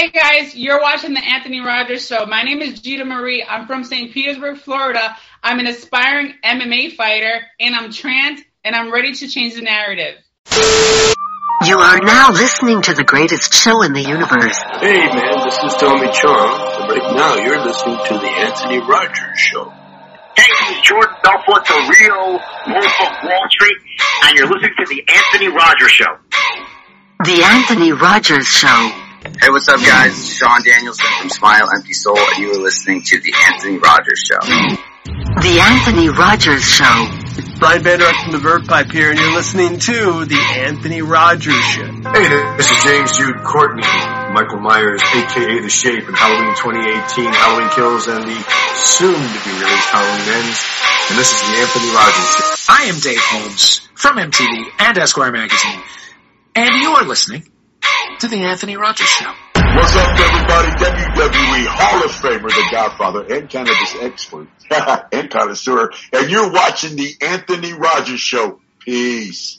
Hey guys, you're watching the Anthony Rogers Show. My name is Gita Marie. I'm from St. Petersburg, Florida. I'm an aspiring MMA fighter, and I'm trans, and I'm ready to change the narrative. You are now listening to the greatest show in the universe. Hey man, this is Tommy Chong, and right now you're listening to the Anthony Rogers Show. Hey, this is Jordan Belfort, the real Wolf of Wall Street, and you're listening to the Anthony Rogers Show. The Anthony Rogers Show. Hey, what's up, guys? It's Sean Danielson from Smile Empty Soul, and you are listening to The Anthony Rogers Show. The Anthony Rogers Show. Brian Vander Ark from the Verve Pipe here, and you're listening to The Anthony Rogers Show. Hey, this is James Jude Courtney, Michael Myers, aka The Shape, in Halloween 2018, Halloween Kills, and the soon-to-be-released Halloween Ends. And this is The Anthony Rogers Show. I am Dave Holmes from MTV and Esquire Magazine, and you are listening to The Anthony Rogers Show. What's up, everybody? WWE Hall of Famer, the Godfather, and cannabis expert, and connoisseur, and you're watching the Anthony Rogers Show. Peace.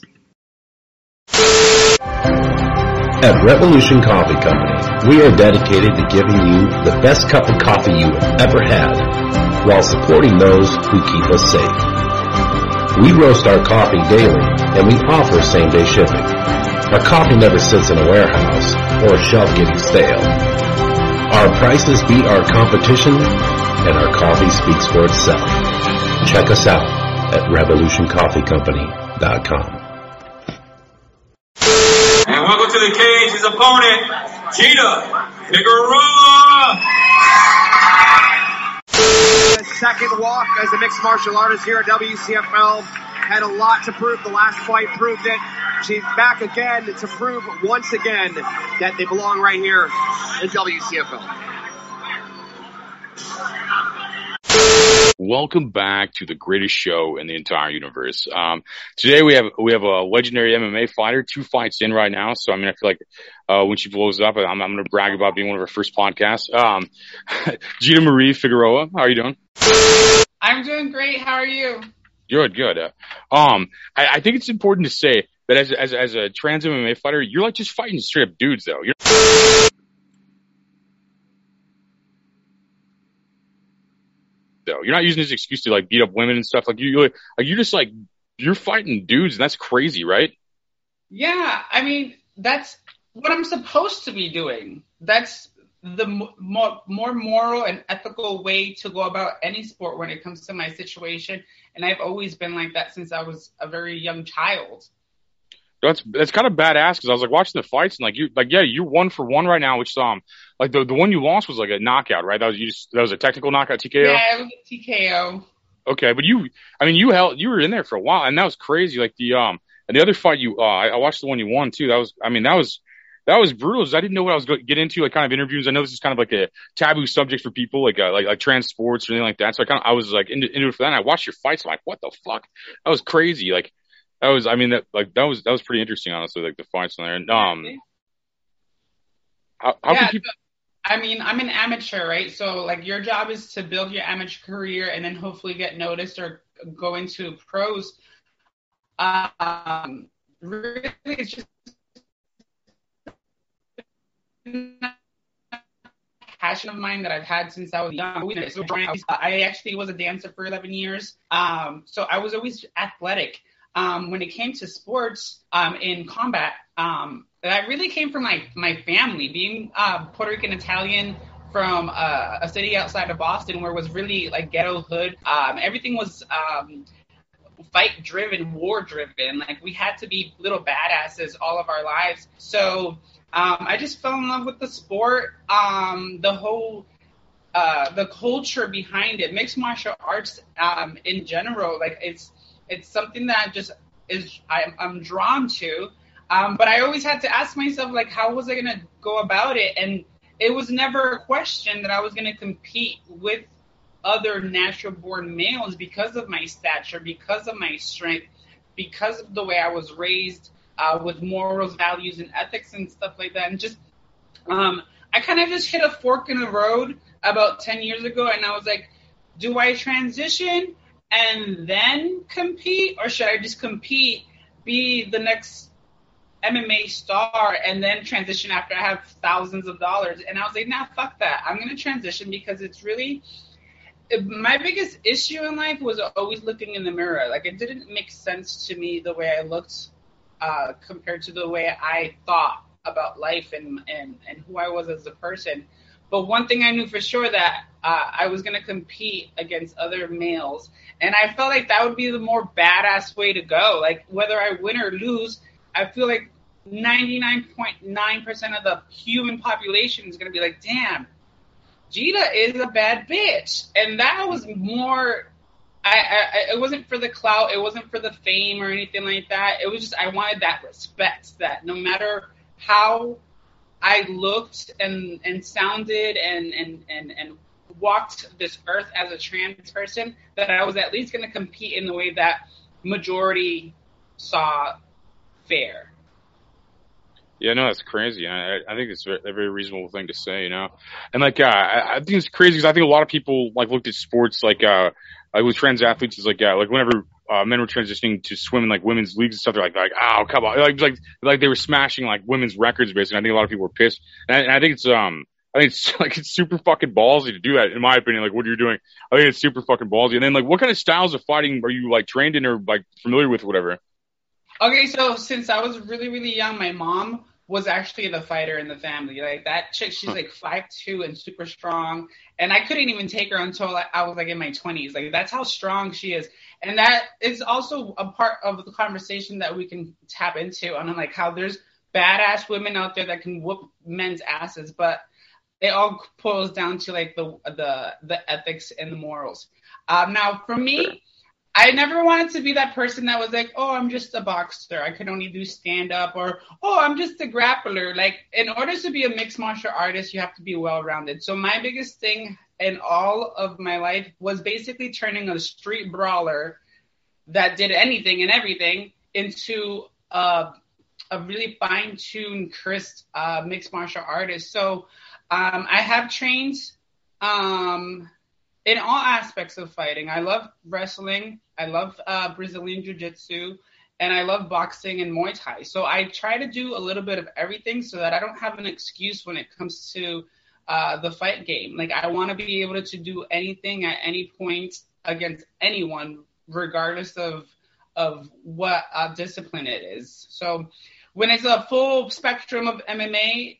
At Revolution Coffee Company, we are dedicated to giving you the best cup of coffee you have ever had, while supporting those who keep us safe. We roast our coffee daily, and we offer same-day shipping. Our coffee never sits in a warehouse or a shelf getting stale. Our prices beat our competition, and our coffee speaks for itself. Check us out at revolutioncoffeecompany.com. And welcome to the cage, his opponent, Gita Figueroa. Second walk as a mixed martial artist here at WCFL. Had a lot to prove. The last fight proved it. She's back again to prove once again that they belong right here in WCFL. Welcome back to the greatest show in the entire universe. Um, today we have we have a legendary MMA fighter, two fights in right now. So I mean, I feel like uh, when she blows up, I'm, I'm going to brag about being one of her first podcasts. Um, Gita Marie Figueroa, how are you doing? I'm doing great. How are you? Good, good. Uh, um, I, I think it's important to say that as as as a trans MMA fighter, you're like just fighting straight up dudes, though. You're though. You're not using this excuse to like beat up women and stuff. Like you, like you're just like you're fighting dudes, and that's crazy, right? Yeah, I mean that's what I'm supposed to be doing. That's the more, more moral and ethical way to go about any sport when it comes to my situation. And I've always been like that since I was a very young child. That's that's kind of badass because I was like watching the fights and like you like yeah you're one for one right now which um like the the one you lost was like a knockout right? That was you just, that was a technical knockout TKO yeah it was a TKO okay but you I mean you held you were in there for a while and that was crazy like the um and the other fight you uh I, I watched the one you won too. That was I mean that was that was brutal. I didn't know what I was going to get into, like kind of interviews. I know this is kind of like a taboo subject for people, like uh, like like trans sports or anything like that. So I kind of I was like into, into it for that. And I watched your fights. I'm like, what the fuck? That was crazy. Like that was, I mean, that like that was that was pretty interesting, honestly. Like the fights on there. And, um, how, how yeah, can people? I mean, I'm an amateur, right? So like your job is to build your amateur career and then hopefully get noticed or go into pros. Um, really, it's just passion of mine that I've had since I was young. I actually was a dancer for 11 years. Um, so I was always athletic. Um, when it came to sports um, in combat, um, that really came from my, my family. Being uh, Puerto Rican Italian from uh, a city outside of Boston where it was really like ghetto hood, um, everything was um, fight driven, war driven. Like we had to be little badasses all of our lives. So um, I just fell in love with the sport, um, the whole, uh, the culture behind it, mixed martial arts um, in general. Like it's it's something that just is I'm, I'm drawn to. Um, but I always had to ask myself like, how was I gonna go about it? And it was never a question that I was gonna compete with other natural born males because of my stature, because of my strength, because of the way I was raised uh, with morals, values, and ethics and stuff like that. And just, um, I kind of just hit a fork in the road about 10 years ago, and I was like, do I transition and then compete, or should I just compete, be the next MMA star and then transition after I have thousands of dollars. And I was like, nah, fuck that. I'm gonna transition because it's really my biggest issue in life was always looking in the mirror. Like it didn't make sense to me the way I looked uh, compared to the way I thought about life and, and, and who I was as a person. But one thing I knew for sure that uh, I was going to compete against other males. And I felt like that would be the more badass way to go. Like whether I win or lose, I feel like 99.9% of the human population is going to be like, damn, Gita is a bad bitch. And that was more I, I, it wasn't for the clout, it wasn't for the fame or anything like that. It was just I wanted that respect that no matter how I looked and and sounded and and and and walked this earth as a trans person, that I was at least going to compete in the way that majority saw fair. Yeah, no, that's crazy. I, I think it's a very reasonable thing to say, you know. And like, uh, I, I think it's crazy because I think a lot of people like looked at sports like, uh, like with trans athletes is like, yeah, like whenever uh, men were transitioning to swim in like women's leagues and stuff, they're like, like, oh, come on, like, like, like they were smashing like women's records basically. I think a lot of people were pissed, and I, and I think it's um. I think it's like it's super fucking ballsy to do that, in my opinion. Like what are you're doing, I think it's super fucking ballsy. And then like, what kind of styles of fighting are you like trained in or like familiar with, or whatever? Okay, so since I was really really young, my mom was actually the fighter in the family. Like that chick, she's like five two and super strong. And I couldn't even take her until I was like in my twenties. Like that's how strong she is. And that is also a part of the conversation that we can tap into on like how there's badass women out there that can whoop men's asses, but it all pulls down to like the the the ethics and the morals. Um, now for me, I never wanted to be that person that was like, oh, I'm just a boxer. I could only do stand up or, oh, I'm just a grappler. Like, in order to be a mixed martial artist, you have to be well rounded. So, my biggest thing in all of my life was basically turning a street brawler that did anything and everything into a, a really fine tuned, crisp uh, mixed martial artist. So, um, I have trained. Um, in all aspects of fighting. I love wrestling. I love uh, Brazilian Jiu Jitsu. And I love boxing and Muay Thai. So I try to do a little bit of everything so that I don't have an excuse when it comes to uh, the fight game. Like, I want to be able to do anything at any point against anyone, regardless of of what uh, discipline it is. So when it's a full spectrum of MMA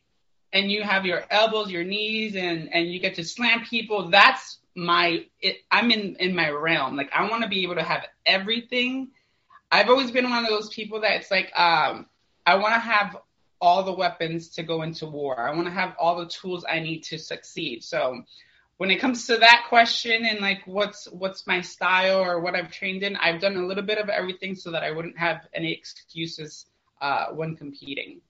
and you have your elbows, your knees, and and you get to slam people, that's my it, I'm in in my realm. Like I want to be able to have everything. I've always been one of those people that it's like um I want to have all the weapons to go into war. I want to have all the tools I need to succeed. So when it comes to that question and like what's what's my style or what I've trained in, I've done a little bit of everything so that I wouldn't have any excuses uh, when competing.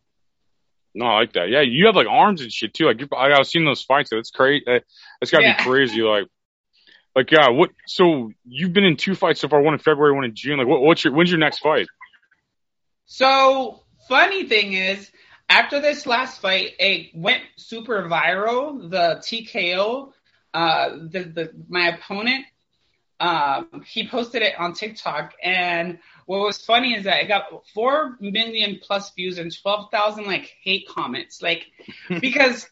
No, I like that. Yeah, you have like arms and shit too. Like I was seeing those fights. That's crazy. That's gotta yeah. be crazy. Like, like yeah. What? So you've been in two fights so far. One in February, one in June. Like, what, what's your? When's your next fight? So funny thing is, after this last fight, it went super viral. The TKO. Uh, the the my opponent. Um, he posted it on TikTok and what was funny is that it got four million plus views and twelve thousand like hate comments, like because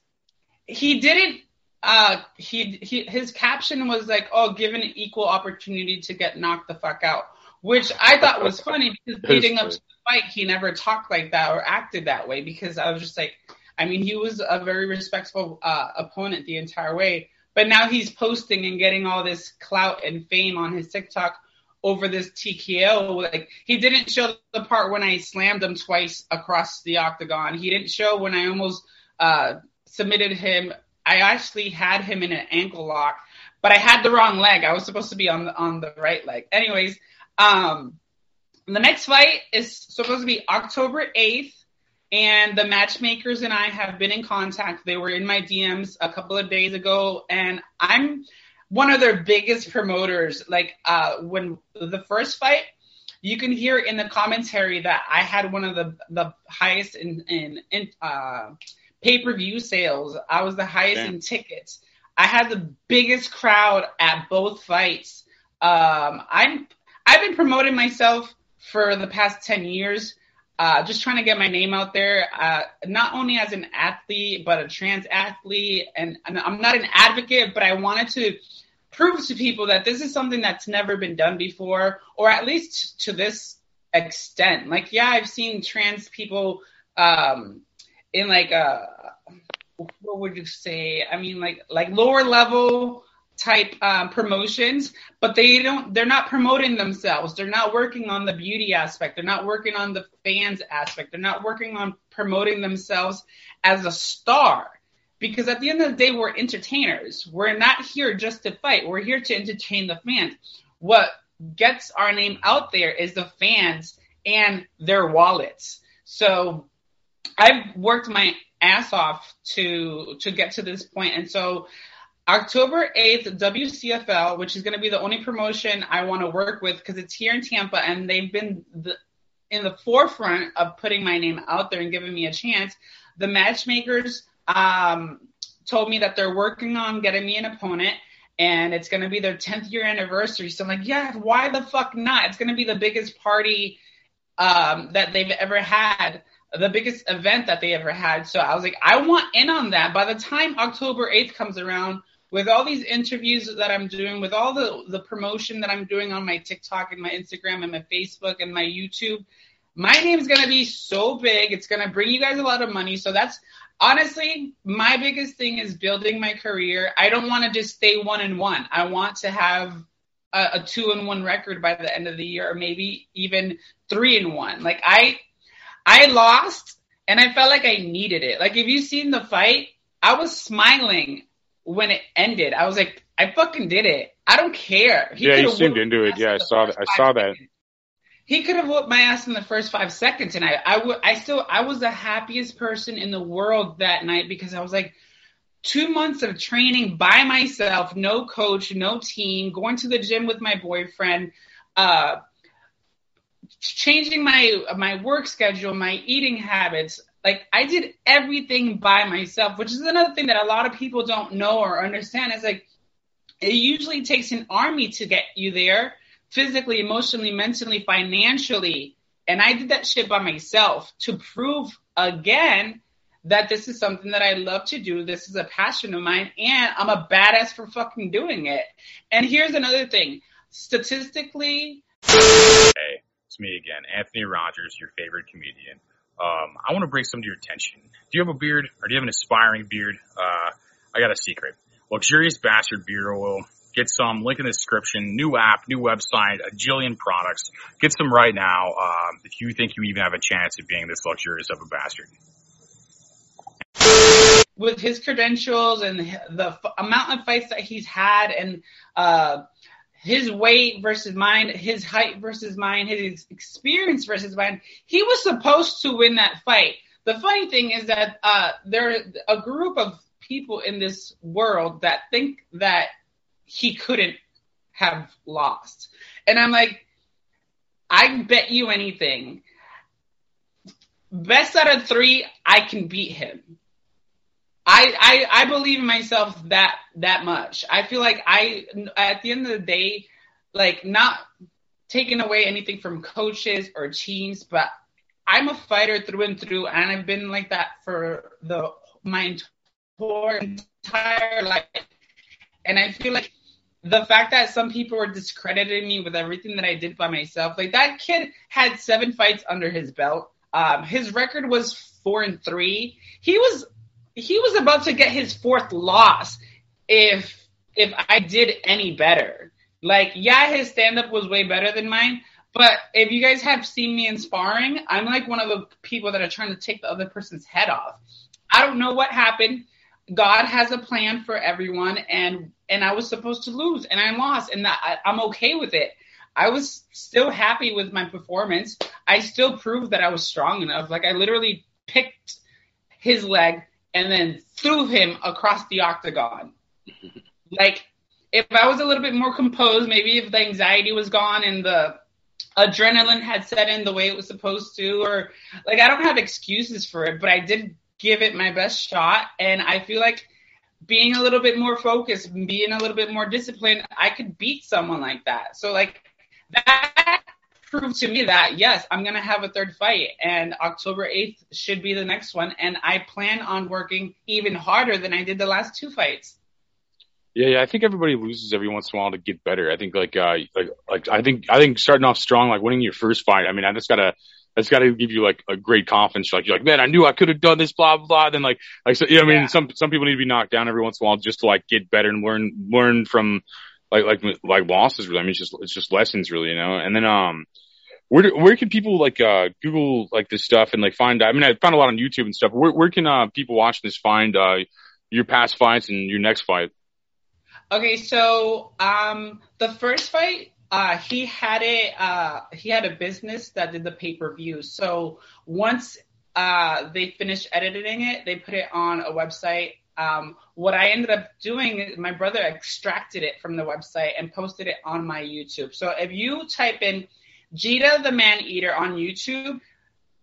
he didn't. Uh, he, he his caption was like, "Oh, given equal opportunity to get knocked the fuck out," which I thought was funny because leading up to the fight, he never talked like that or acted that way. Because I was just like, I mean, he was a very respectful uh, opponent the entire way, but now he's posting and getting all this clout and fame on his TikTok over this TKO. Like he didn't show the part when I slammed him twice across the octagon. He didn't show when I almost uh, submitted him. I actually had him in an ankle lock, but I had the wrong leg. I was supposed to be on the on the right leg. Anyways, um, the next fight is supposed to be October eighth. And the matchmakers and I have been in contact. They were in my DMs a couple of days ago, and I'm one of their biggest promoters. Like uh, when the first fight, you can hear in the commentary that I had one of the the highest in in, in uh, pay per view sales. I was the highest Damn. in tickets. I had the biggest crowd at both fights. Um, I'm I've been promoting myself for the past ten years. uh, just trying to get my name out there, uh, not only as an athlete, but a trans athlete. And, and I'm not an advocate, but I wanted to prove to people that this is something that's never been done before, or at least to this extent. Like, yeah, I've seen trans people um, in like a what would you say? I mean, like like lower level type um, promotions, but they don't. They're not promoting themselves. They're not working on the beauty aspect. They're not working on the fans aspect. They're not working on promoting themselves as a star. Because at the end of the day, we're entertainers. We're not here just to fight. We're here to entertain the fans. What gets our name out there is the fans and their wallets. So I've worked my ass off to to get to this point, and so October 8th, WCFL, which is going to be the only promotion I want to work with because it's here in Tampa and they've been the, in the forefront of putting my name out there and giving me a chance. The matchmakers um, told me that they're working on getting me an opponent and it's going to be their 10th year anniversary. So I'm like, yeah, why the fuck not? It's going to be the biggest party um, that they've ever had the biggest event that they ever had. So I was like, I want in on that. By the time October 8th comes around, with all these interviews that I'm doing, with all the, the promotion that I'm doing on my TikTok and my Instagram and my Facebook and my YouTube, my name is going to be so big. It's to bring you guys a lot of money. So that's honestly my biggest thing is building my career. I don't want to just stay one and one. I want to have a, a two and one record by the end of the year, or maybe even three and one. Like I, I lost and I felt like I needed it. Like if you've seen the fight, I was smiling when it ended. I was like, I fucking did it. I don't care. He yeah, you seemed into it. Yeah, I saw that. I saw that. He could have whooped my ass in the first five seconds, and I, I, w- I still, I was the happiest person in the world that night because I was like, two months of training by myself, no coach, no team, going to the gym with my boyfriend, uh, changing my my work schedule, my eating habits. Like I did everything by myself, which is another thing that a lot of people don't know or understand. Is like it usually takes an army to get you there, physically, emotionally, mentally, financially. And I did that shit by myself to prove again that this is something that I love to do. This is a passion of mine, and I'm a badass for fucking doing it. And here's another thing statistically. Hey, it's me again, Anthony Rogers, your favorite comedian. Um, I want to bring some to your attention. Do you have a beard or do you have an aspiring beard? Uh, I got a secret. Luxurious Bastard Beard Oil. Get some. Link in the description. New app, new website, a jillion products. Get some right now um, if you think you even have a chance of being this luxurious of a bastard. With his credentials and the f- amount of fights that he's had and uh, his weight versus mine, his height versus mine, his experience versus mine. He was supposed to win that fight. The funny thing is that uh, there are a group of people in this world that think that he couldn't have lost. And I'm like, I bet you anything. Best out of three, I can beat him. I, I I believe in myself that that much. I feel like I at the end of the day, like not taking away anything from coaches or teams, but I'm a fighter through and through, and I've been like that for the my entire life. And I feel like the fact that some people were discrediting me with everything that I did by myself, like that kid had seven fights under his belt. Um, his record was four and three. He was he was about to get his fourth loss if if I did any better. Like, yeah, his stand up was way better than mine, but if you guys have seen me in sparring, I'm like one of the people that are trying to take the other person's head off. I don't know what happened. God has a plan for everyone, and and I was supposed to lose, and I lost, and I, I'm okay with it. I was still happy with my performance. I still proved that I was strong enough. Like I literally picked his leg, and then threw him across the octagon. like, if I was a little bit more composed, maybe if the anxiety was gone and the adrenaline had set in the way it was supposed to, or like, I don't have excuses for it, but I did give it my best shot. And I feel like being a little bit more focused being a little bit more disciplined, I could beat someone like that. So, like, that proved to me that yes, I'm gonna have a third fight, and October 8th should be the next one, and I plan on working even harder than I did the last two fights. Yeah, yeah, I think everybody loses every once in a while to get better. I think like uh like like I think I think starting off strong, like winning your first fight. I mean, I just gotta that's got to give you like a great confidence. Like you're like, man, I knew I could have done this, blah blah. blah. Then like, like so, you know, I mean, some some people need to be knocked down every once in a while just to like get better and learn learn from like like like losses. Really, I mean, it's just it's just lessons, really, you know. And then um, where where can people like uh Google like this stuff and like find? I mean, I found a lot on YouTube and stuff. Where where can uh people watching this find uh your past fights and your next fight? Okay, so um, the first fight, uh, he had a uh, he had a business that did the pay per view. So once uh, they finished editing it, they put it on a website. Um, what I ended up doing is my brother extracted it from the website and posted it on my YouTube. So if you type in Gita the Man Eater on YouTube,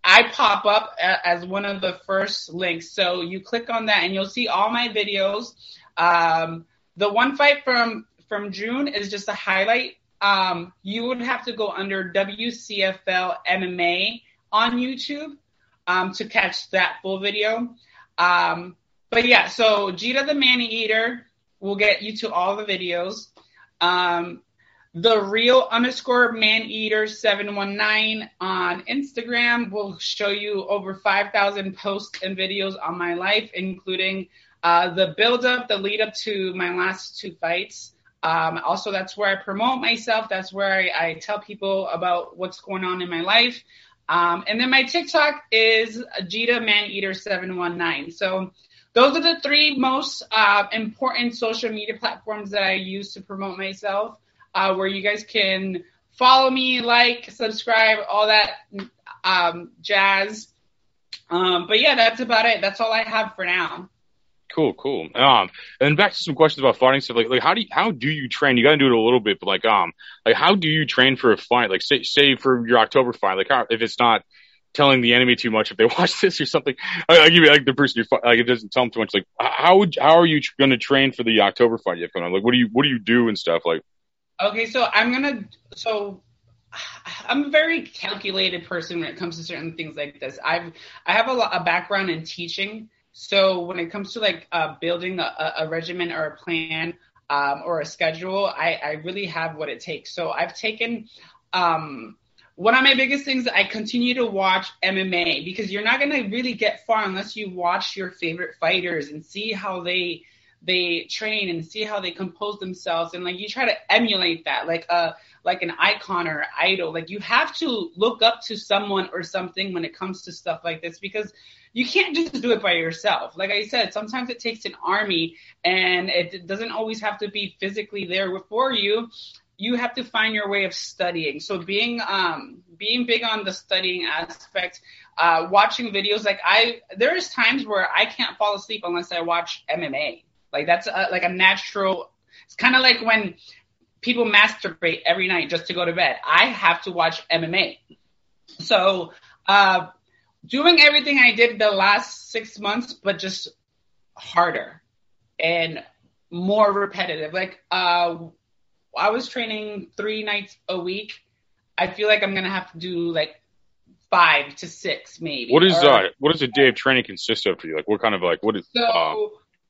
I pop up as one of the first links. So you click on that and you'll see all my videos. Um, the one fight from from June is just a highlight. Um, you would have to go under WCFL MMA on YouTube um, to catch that full video. Um, but yeah, so Gita the Man Eater will get you to all the videos. Um, the real underscore man eater 719 on Instagram will show you over 5,000 posts and videos on my life, including uh, the build up, the lead up to my last two fights. Um, also, that's where I promote myself. That's where I, I tell people about what's going on in my life. Um, and then my TikTok is Gita Man Eater 719. So those are the three most uh, important social media platforms that I use to promote myself, uh, where you guys can follow me, like, subscribe, all that um, jazz. Um, but yeah, that's about it. That's all I have for now. Cool, cool. Um, and back to some questions about fighting stuff. Like, like how do you, how do you train? You got to do it a little bit, but like, um, like how do you train for a fight? Like, say, say for your October fight, like, how, if it's not telling the enemy too much, if they watch this or something, I, I give you like the person you're fi- like, it doesn't tell them too much. Like, how would, how are you going to train for the October fight you have coming on? Like, what do you, what do you do and stuff? Like, Okay, so I'm gonna so I'm a very calculated person when it comes to certain things like this. I've I have a, lot, a background in teaching, so when it comes to like uh, building a, a regimen or a plan um, or a schedule, I, I really have what it takes. So I've taken um, one of my biggest things. I continue to watch MMA because you're not gonna really get far unless you watch your favorite fighters and see how they they train and see how they compose themselves. And like you try to emulate that like a like an icon or idol. Like you have to look up to someone or something when it comes to stuff like this because you can't just do it by yourself. Like i said sometimes it takes an army and it doesn't always have to be physically there for you you have to find your way of studying so being um being big on the studying aspect uh watching videos like i there's times where i can't fall asleep unless i watch mma like that's a, like a natural. It's kind of like when people masturbate every night just to go to bed. I have to watch MMA. So, uh, doing everything I did the last six months, but just harder and more repetitive. Like, uh, I was training three nights a week. I feel like I'm gonna have to do like five to six, maybe. what is Or- uh, what does a day of training consist of for you? Like, what kind of like, what is, So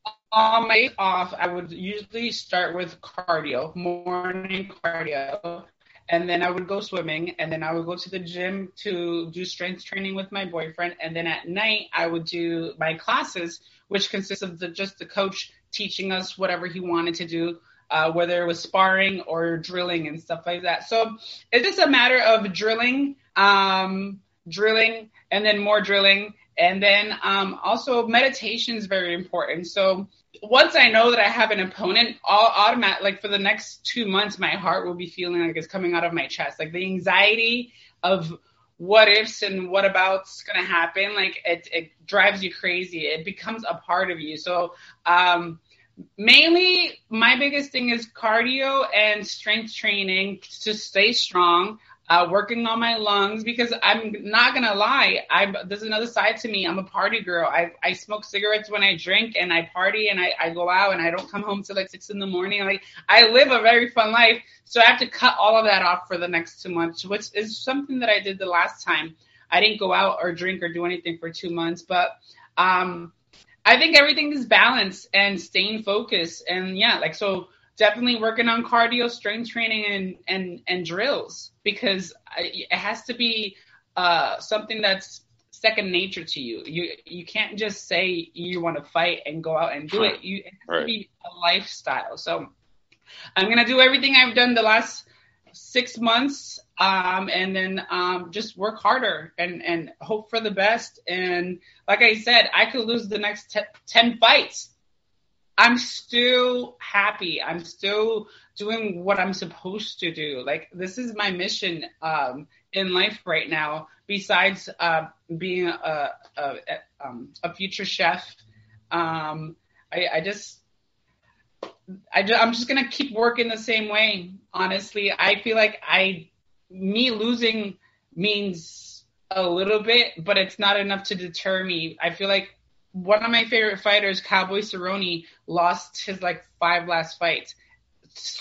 uh, on my day off, I would usually start with cardio, morning cardio, and then I would go swimming, and then I would go to the gym to do strength training with my boyfriend, and then at night I would do my classes, which consists of the, just the coach teaching us whatever he wanted to do. Uh, whether it was sparring or drilling and stuff like that. So it's just a matter of drilling, um, drilling, and then more drilling. And then um, also meditation is very important. So once I know that I have an opponent, all automatic like for the next two months, my heart will be feeling like it's coming out of my chest. Like the anxiety of what ifs and what about's gonna happen, like it, it drives you crazy. It becomes a part of you. So um, mainly my biggest thing is cardio and strength training to stay strong. uh, working on my lungs because I'm not gonna lie. I there's another side to me. I'm a party girl. I I smoke cigarettes when I drink and I party and I, I go out and I don't come home till like six in the morning. Like I live a very fun life, so I have to cut all of that off for the next two months, which is something that I did the last time. I didn't go out or drink or do anything for two months, but um, I think everything is balanced and staying focused and yeah, like so definitely working on cardio, strength training, and and and drills because it has to be uh, something that's second nature to you. You you can't just say you want to fight and go out and do it. You it has Right. to be a lifestyle. So I'm gonna do everything I've done the last six months, um, and then um, just work harder and and hope for the best. And like I said, I could lose the next te- ten fights. I'm still happy. I'm still doing what I'm supposed to do. Like this is my mission um, in life right now. Besides uh, being a, a, um, a future chef, um, I, I just I I'm just gonna keep working the same way. Honestly, I feel like I me losing means a little bit, but it's not enough to deter me. I feel like one of my favorite fighters, Cowboy Cerrone, lost his like five last fights.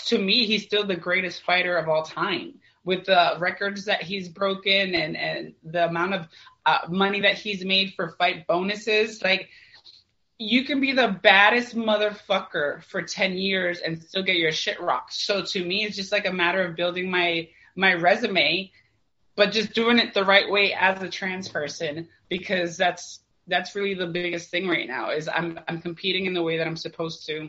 To me, he's still the greatest fighter of all time. With the records that he's broken and and the amount of uh, money that he's made for fight bonuses, like you can be the baddest motherfucker for 10 years and still get your shit rocked. So to me, it's just like a matter of building my my resume, but just doing it the right way as a trans person because that's that's really the biggest thing right now is I'm I'm competing in the way that I'm supposed to.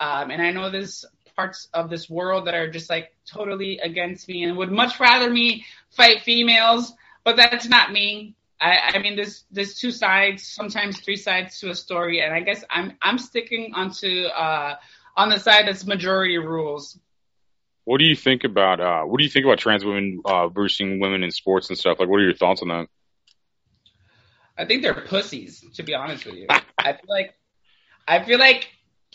Um, and I know there's parts of this world that are just like totally against me and would much rather me fight females, but that's not me. I, I mean, there's there's two sides, sometimes three sides to a story, and I guess I'm I'm sticking onto uh, on the side that's majority rules. What do you think about uh, what do you think about trans women uh, boosting women in sports and stuff? Like, what are your thoughts on that? I think they're pussies, to be honest with you. I feel like I feel like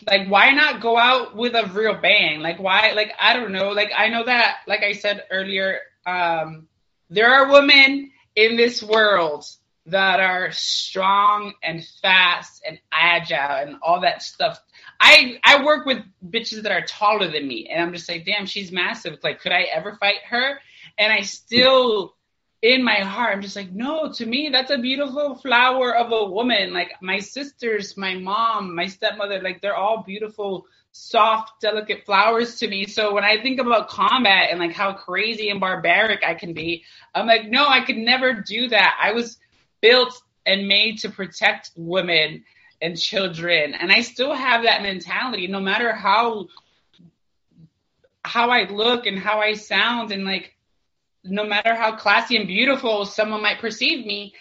like why not go out with a real bang? Like why like I don't know. Like I know that like I said earlier, um there are women in this world that are strong and fast and agile and all that stuff. I I work with bitches that are taller than me and I'm just like, damn, she's massive. Like could I ever fight her? And I still in my heart, I'm just like, no, to me, that's a beautiful flower of a woman. Like my sisters, my mom, my stepmother, like they're all beautiful, soft, delicate flowers to me. So when I think about combat and like how crazy and barbaric I can be, I'm like, no, I could never do that. I was built and made to protect women and children. And I still have that mentality, no matter how how I look and how I sound and like no matter how classy and beautiful someone might perceive me,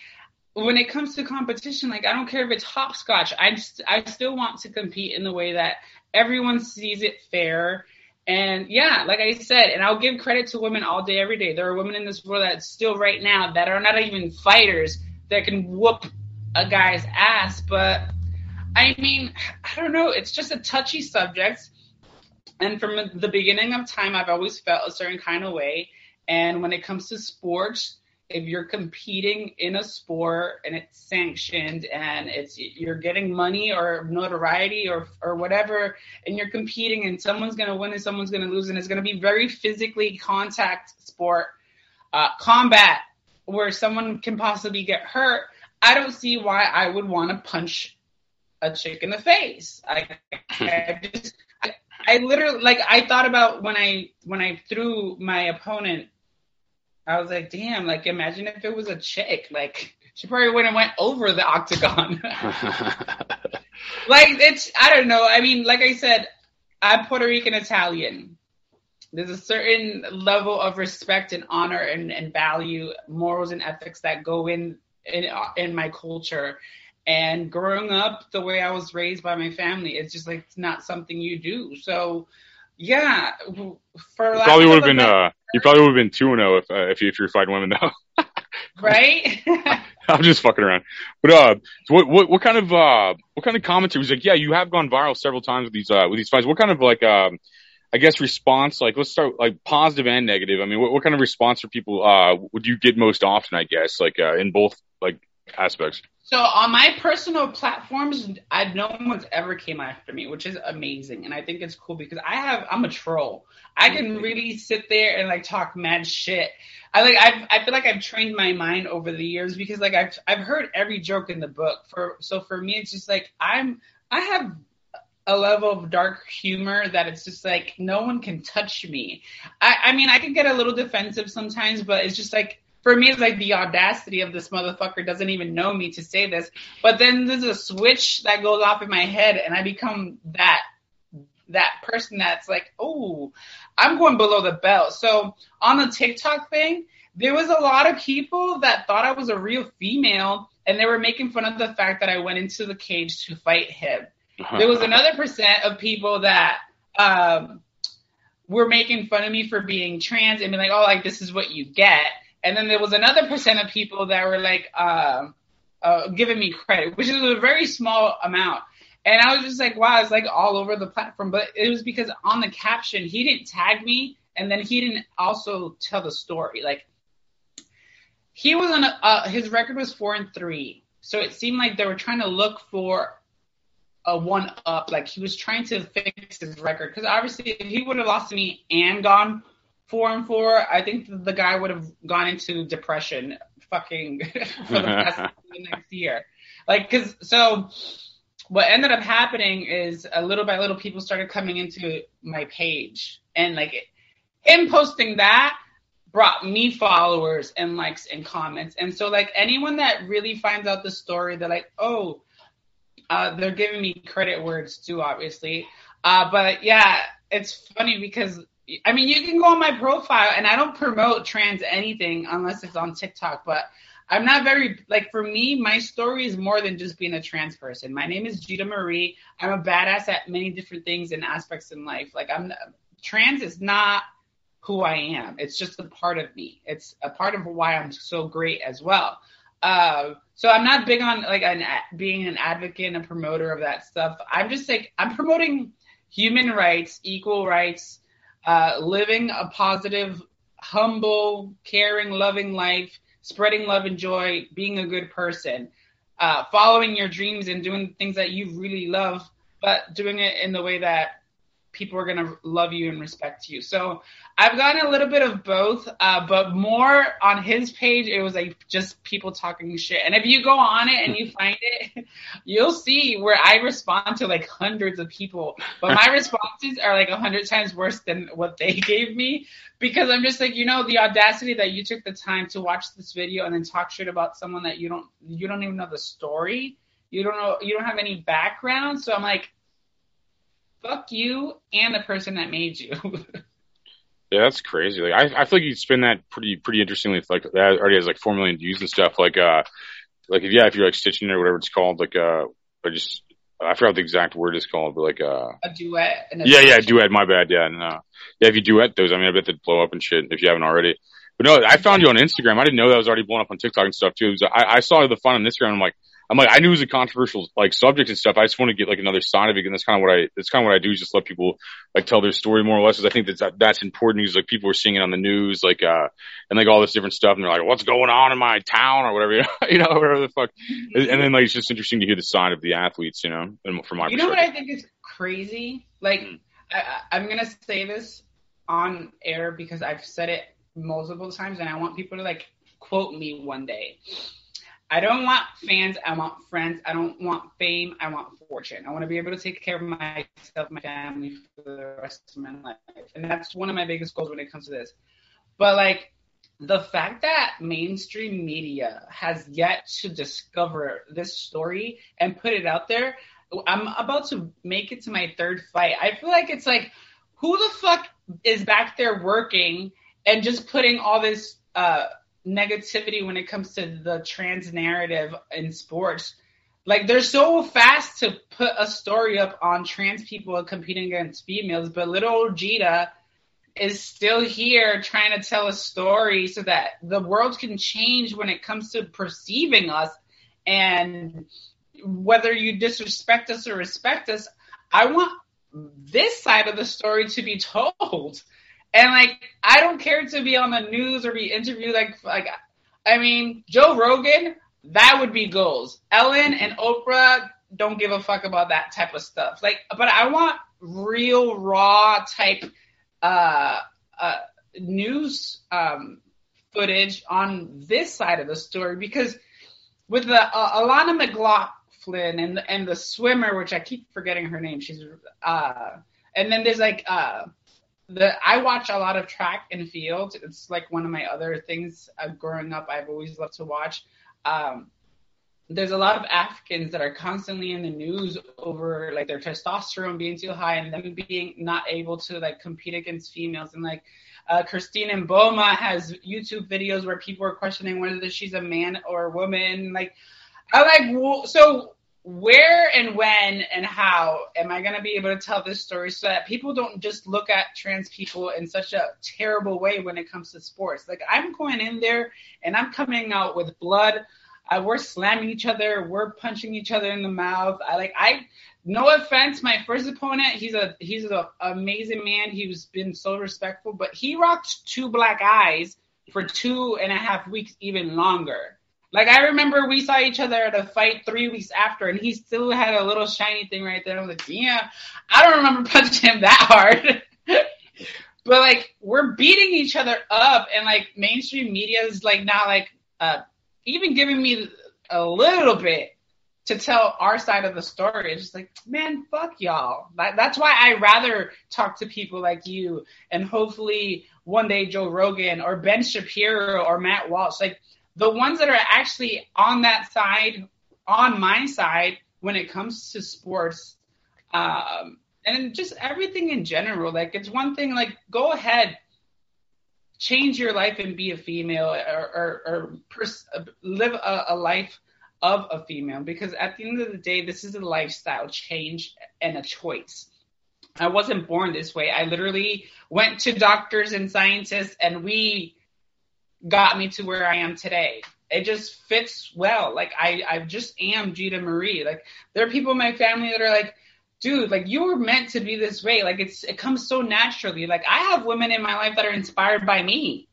when it comes to competition, like I don't care if it's hopscotch, I just, I still want to compete in the way that everyone sees it fair. And yeah, like I said, and I'll give credit to women all day, every day. There are women in this world that still right now that are not even fighters that can whoop a guy's ass. But I mean, I don't know. It's just a touchy subject. And from the beginning of time, I've always felt a certain kind of way. And when it comes to sports, if you're competing in a sport and it's sanctioned and it's you're getting money or notoriety or or whatever and you're competing and someone's going to win and someone's going to lose and it's going to be very physically contact sport uh, combat where someone can possibly get hurt i don't see why i would want to punch a chick in the face i, hmm. I just I, I literally like i thought about when i when i threw my opponent I was like, damn, like imagine if it was a chick. Like she probably wouldn't went over the octagon. like it's I don't know. I mean, like I said, I'm Puerto Rican Italian. There's a certain level of respect and honor and, and value, morals and ethics that go in in in my culture. And growing up the way I was raised by my family, it's just like it's not something you do. So yeah, for lack probably would have been better- uh, you probably would have been two and zero if uh, if you if you're fighting women though. right? I'm just fucking around. But uh, so what what what kind of uh what kind of commentary was like? Yeah, you have gone viral several times with these uh with these fights. What kind of like um I guess response like let's start like positive and negative. I mean, what, what kind of response are people uh would you get most often? I guess like uh, in both like aspects. So on my personal platforms, I no one's ever came after me, which is amazing, and I think it's cool because I have I'm a troll. I can really sit there and like talk mad shit. I like I I feel like I've trained my mind over the years because like I've I've heard every joke in the book. For so for me, it's just like I'm I have a level of dark humor that it's just like no one can touch me. I I mean I can get a little defensive sometimes, but it's just like for me, it's like the audacity of this motherfucker doesn't even know me to say this. But then there's a switch that goes off in my head, and I become that that person that's like, oh, I'm going below the belt. So on the TikTok thing, there was a lot of people that thought I was a real female, and they were making fun of the fact that I went into the cage to fight him. There was another percent of people that um, were making fun of me for being trans and being like, oh, like this is what you get. And then there was another percent of people that were like uh, uh, giving me credit, which is a very small amount. And I was just like, wow, it's like all over the platform. But it was because on the caption, he didn't tag me, and then he didn't also tell the story. Like he was on a, uh, his record was four and three, so it seemed like they were trying to look for a one up. Like he was trying to fix his record because obviously if he would have lost to me and gone four and four, I think the guy would have gone into depression fucking for the rest of the next year. Like, cause so what ended up happening is a little by little people started coming into my page and like him posting that brought me followers and likes and comments. And so like anyone that really finds out the story, they're like, oh, uh, they're giving me credit where it's due, obviously. Uh, but yeah, it's funny because I mean, you can go on my profile, and I don't promote trans anything unless it's on TikTok. But I'm not very like for me, my story is more than just being a trans person. My name is Gita Marie. I'm a badass at many different things and aspects in life. Like I'm trans is not who I am. It's just a part of me. It's a part of why I'm so great as well. Uh, so I'm not big on like an, being an advocate and a promoter of that stuff. I'm just like I'm promoting human rights, equal rights, uh, living a positive, humble, caring, loving life, spreading love and joy, being a good person, uh, following your dreams and doing things that you really love, but doing it in the way that people are going to love you and respect you. So I've gotten a little bit of both, uh, but more on his page, it was like just people talking shit. And if you go on it and you find it, you'll see where I respond to like hundreds of people, but my responses are like a hundred times worse than what they gave me because I'm just like, you know, the audacity that you took the time to watch this video and then talk shit about someone that you don't, you don't even know the story. You don't know, you don't have any background. So I'm like, fuck you and the person that made you. yeah, that's crazy. Like I, I feel like you'd spin that pretty pretty interestingly. Like that already has like four million views and stuff. Like uh, like if yeah, if you're like stitching or whatever it's called, like uh, I just I forgot the exact word it's called, but like uh, a duet. A yeah, yeah, duet. My bad. Yeah, no. Yeah, if you duet those, I mean, I bet they'd blow up and shit if you haven't already. But no, I found you on Instagram. I didn't know that was already blowing up on TikTok and stuff too. Was, I, I saw the fun on Instagram. I'm like, I'm like, I knew it was a controversial like subject and stuff. I just want to get like another side of it, and that's kind of what I that's kind of what I do is just let people like tell their story more or less. Because I think that's that, that's important because like people are seeing it on the news, like uh, and like all this different stuff, and they're like, what's going on in my town or whatever, you know, whatever the fuck. And then like it's just interesting to hear the side of the athletes, you know, and from my you know what I think is crazy. Like mm-hmm. I, I'm gonna say this on air because I've said it multiple times, and I want people to like quote me one day. I don't want fans. I want friends. I don't want fame. I want fortune. I want to be able to take care of myself, my family for the rest of my life. And that's one of my biggest goals when it comes to this. But like the fact that mainstream media has yet to discover this story and put it out there, I'm about to make it to my third fight. I feel like it's like, who the fuck is back there working and just putting all this uh, negativity when it comes to the trans narrative in sports. Like they're so fast to put a story up on trans people competing against females, but little old Gita is still here trying to tell a story so that the world can change when it comes to perceiving us and whether you disrespect us or respect us, I want this side of the story to be told. And like, I don't care to be on the news or be interviewed. Like, like, I mean, Joe Rogan, that would be goals. Ellen and Oprah don't give a fuck about that type of stuff. Like, but I want real raw type, uh, uh, news, um, footage on this side of the story because with the uh, Alana McLaughlin and the, and the swimmer, which I keep forgetting her name. She's uh, and then there's like uh, the I watch a lot of track and field. It's like one of my other things. Uh, growing up, I've always loved to watch. Um, there's a lot of Africans that are constantly in the news over like their testosterone being too high and them being not able to like compete against females and like uh, Christine Mboma has YouTube videos where people are questioning whether she's a man or a woman. Like, I like so where and when and how am I going to be able to tell this story so that people don't just look at trans people in such a terrible way when it comes to sports? Like, I'm going in there and I'm coming out with blood. Uh, we're slamming each other. We're punching each other in the mouth. I like I no offense, my first opponent, he's a he's an amazing man. He's been so respectful, but he rocked two black eyes for two and a half weeks, even longer. Like I remember we saw each other at a fight three weeks after, and he still had a little shiny thing right there. I was like, yeah, I don't remember punching him that hard. but like we're beating each other up, and like mainstream media is like not like uh even giving me a little bit to tell our side of the story. It's just like, man, fuck y'all. That, that's why I rather talk to people like you and hopefully one day Joe Rogan or Ben Shapiro or Matt Walsh, like the ones that are actually on that side, on my side when it comes to sports. Um, and just everything in general. Like it's one thing, like go ahead, change your life and be a female or, or, or pers- live a, a life of a female because at the end of the day, this is a lifestyle change and a choice. I wasn't born this way. I literally went to doctors and scientists and we got me to where I am today. It just fits well. Like I, I just am Gita Marie. Like there are people in my family that are like, dude, like you were meant to be this way. Like it's, it comes so naturally. Like I have women in my life that are inspired by me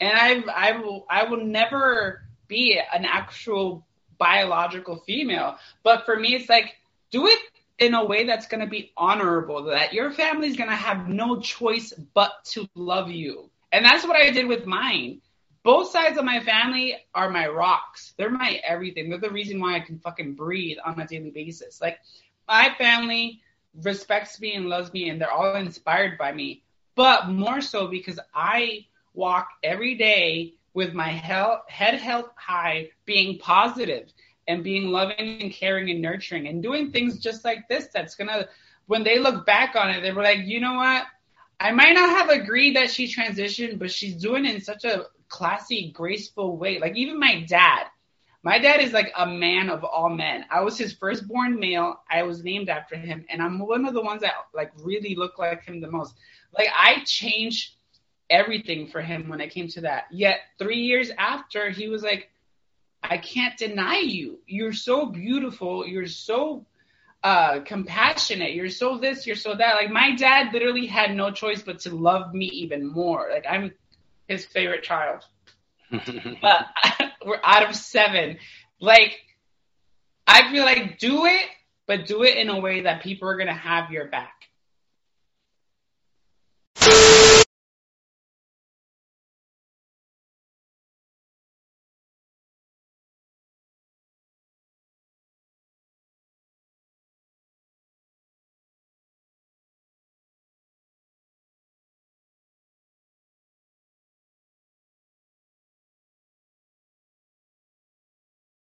and I've, I will, I will never be an actual biological female. But for me, it's like, do it in a way that's going to be honorable, that your family's going to have no choice but to love you. And that's what I did with mine. Both sides of my family are my rocks. They're my everything. They're the reason why I can fucking breathe on a daily basis. Like, my family respects me and loves me, and they're all inspired by me. But more so because I walk every day with my health, head held high, being positive and being loving and caring and nurturing and doing things just like this. That's gonna, when they look back on it, they were like, you know what? I might not have agreed that she transitioned, but she's doing it in such a classy, graceful way. Like even my dad, my dad is like a man of all men. I was his firstborn male. I was named after him, and I'm one of the ones that like really look like him the most. Like I changed everything for him when it came to that. Yet three years after, he was like, I can't deny you. You're so beautiful. You're so uh, compassionate. You're so this, you're so that. Like my dad literally had no choice but to love me even more. Like I'm his favorite child. but we're out of seven. Like I feel like do it, but do it in a way that people are gonna have your back.